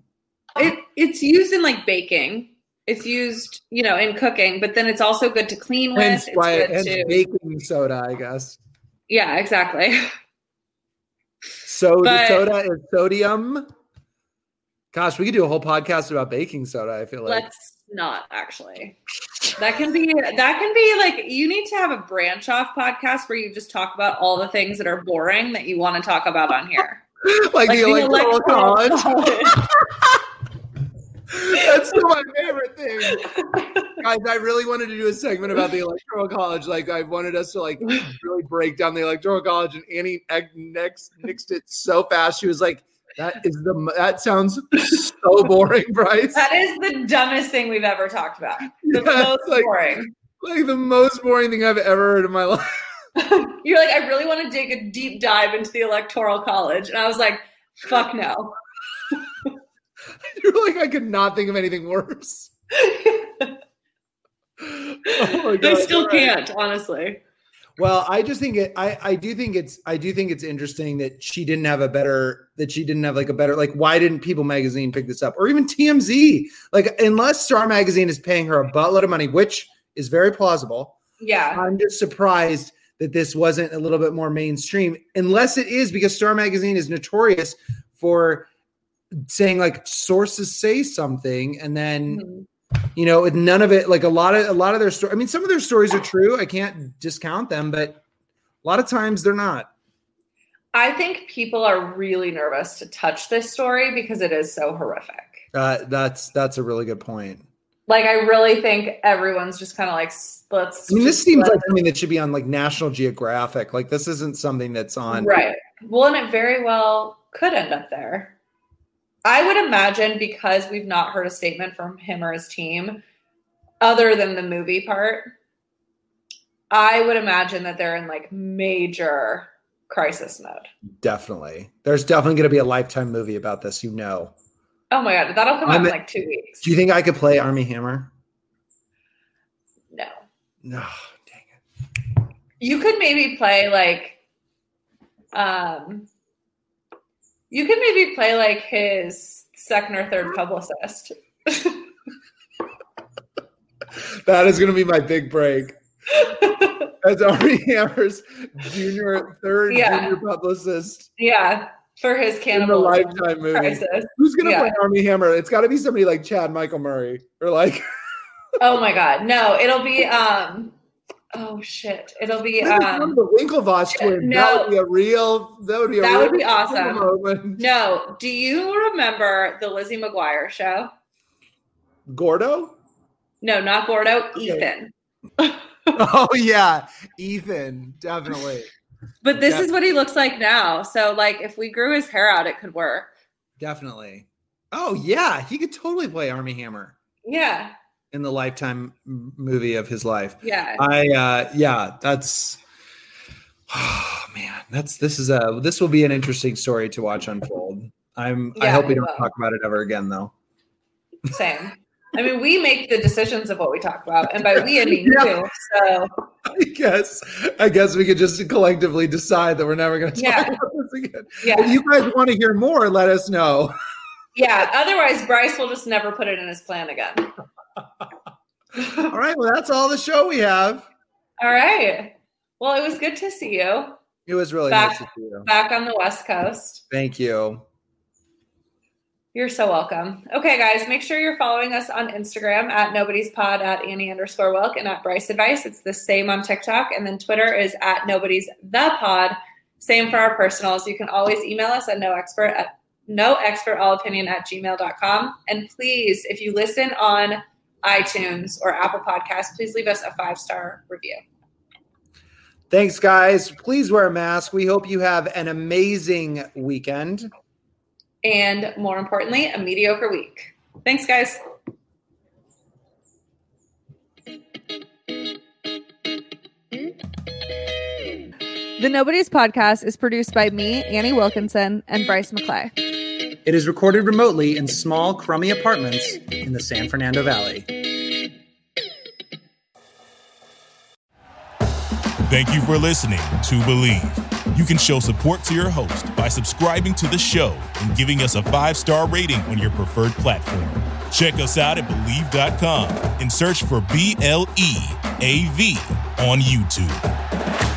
C: it it's used in like baking. It's used, you know, in cooking, but then it's also good to clean with.
B: Hence
C: It's
B: why
C: good
B: hence
C: to-
B: baking soda, I guess.
C: Yeah, exactly.
B: So
C: But-
B: soda is sodium. Gosh, we could do a whole podcast about baking soda. I feel like
C: Let's not actually. That can be that can be like you need to have a branch off podcast where you just talk about all the things that are boring that you want to talk about on here.
B: like, the electoral college.
C: college.
B: That's still my favorite thing. Guys, I really wanted to do a segment about the electoral college. Like I wanted us to like really break down the electoral college and Annie next nixed it so fast. She was like, that is the that sounds so boring, Bryce.
C: That is the dumbest thing we've ever talked about. The
B: Yeah,
C: most
B: like-
C: boring.
B: Like the most boring thing I've ever heard in my life.
C: You're like, I really want to dig a deep dive into the electoral college. And I was like, fuck no.
B: You're like, I could not think of anything worse. Oh my
C: I still
B: right.
C: can't, honestly.
B: Well, I just think it. I I do think it's. I do think it's interesting that she didn't have a better. That she didn't have like a better. Like, why didn't People Magazine pick this up, or even TMZ? Like, unless Star Magazine is paying her a buttload of money, which is very plausible.
C: Yeah.
B: I'm just surprised that this wasn't a little bit more mainstream, unless it is because Star Magazine is notorious for saying like sources say something and then
C: Mhm.
B: you know with none of it like a lot of a lot of their story i mean some of their stories are true i can't discount them but a lot of times they're not
C: I think people are really nervous to touch this story because it is so horrific.
B: uh, that's that's a really good point
C: Like, I really think everyone's just kind of like, let's.
B: i mean this seems like something that should be on like national geographic like this isn't something that's on
C: Right. Well, and it very well could end up there. I would imagine because we've not heard a statement from him or his team, other than the movie part, I would imagine that they're in like major crisis mode.
B: definitely there's definitely going to be a lifetime movie about this you know
C: Oh my god, that'll come out
B: I'm-
C: in like two weeks.
B: do you think i could play armie hammer
C: no.
B: no dang it
C: You could maybe play like um you could maybe play like his second or third publicist.
B: that is going to be my big break as armie hammer's junior third
C: Yeah.
B: junior publicist
C: yeah, for his cannibalism
B: lifetime movie
C: crisis.
B: who's going to
C: Yeah.
B: play armie hammer it's got to be somebody like chad michael murray or like
C: Oh my god, no! It'll be um. Oh shit! It'll be
B: Maybe one of
C: um.
B: the Winklevoss twins.
C: no.
B: That would be a real. That would be a
C: That
B: real
C: would be awesome.
B: moment.
C: No, do you remember the Lizzie McGuire show?
B: Gordo.
C: No, not Gordo.
B: Okay.
C: Ethan.
B: Oh yeah, Ethan, definitely,
C: But this
B: Yeah.
C: is what he looks like now. So like, if we grew his hair out, it could work.
B: definitely. Oh yeah, he could totally play Armie Hammer.
C: Yeah.
B: In the lifetime movie of his life.
C: Yeah.
B: I uh yeah, that's oh man, that's this is a this will be an interesting story to watch unfold. I'm I hope we don't
C: will.
B: talk about it ever again though.
C: Same. I mean, we make the decisions of what we talk about, and by we I mean
B: Yeah.
C: you. So
B: I guess I guess we could just collectively decide that we're never gonna talk
C: Yeah.
B: about this again. If
C: yeah,
B: you guys want to hear more, let us know.
C: yeah. Otherwise, Bryce will just never put it in his plan again.
B: All right, well that's all the show we have.
C: All right. Well, it was good to see you
B: It was really
C: Back-
B: nice to see you.
C: back on the West Coast.
B: Thank you.
C: You're so welcome. Okay, guys, make sure you're following us on Instagram at nobody's pod at Annie underscore Wilk and at Bryce Advice. It's the same on TikTok. And then Twitter is at nobody's the pod. Same for our personals. You can always email us at no expert at no expert all opinion at gmail.com. And please, if you listen on iTunes or Apple Podcasts, please leave us a five star review.
B: Thanks, guys. Please wear a mask. We hope you have an amazing weekend.
C: And more importantly, a mediocre week. Thanks, guys.
D: The Nobody's podcast is produced by me, Annie Wilkinson, and Bryce McClay.
B: It is recorded remotely in small, crummy apartments in the San Fernando Valley.
A: Thank you for listening to Bleav. You can show support to your host by subscribing to the show and giving us a five star rating on your preferred platform. Check us out at Bleav.com and search for B L E A V on YouTube.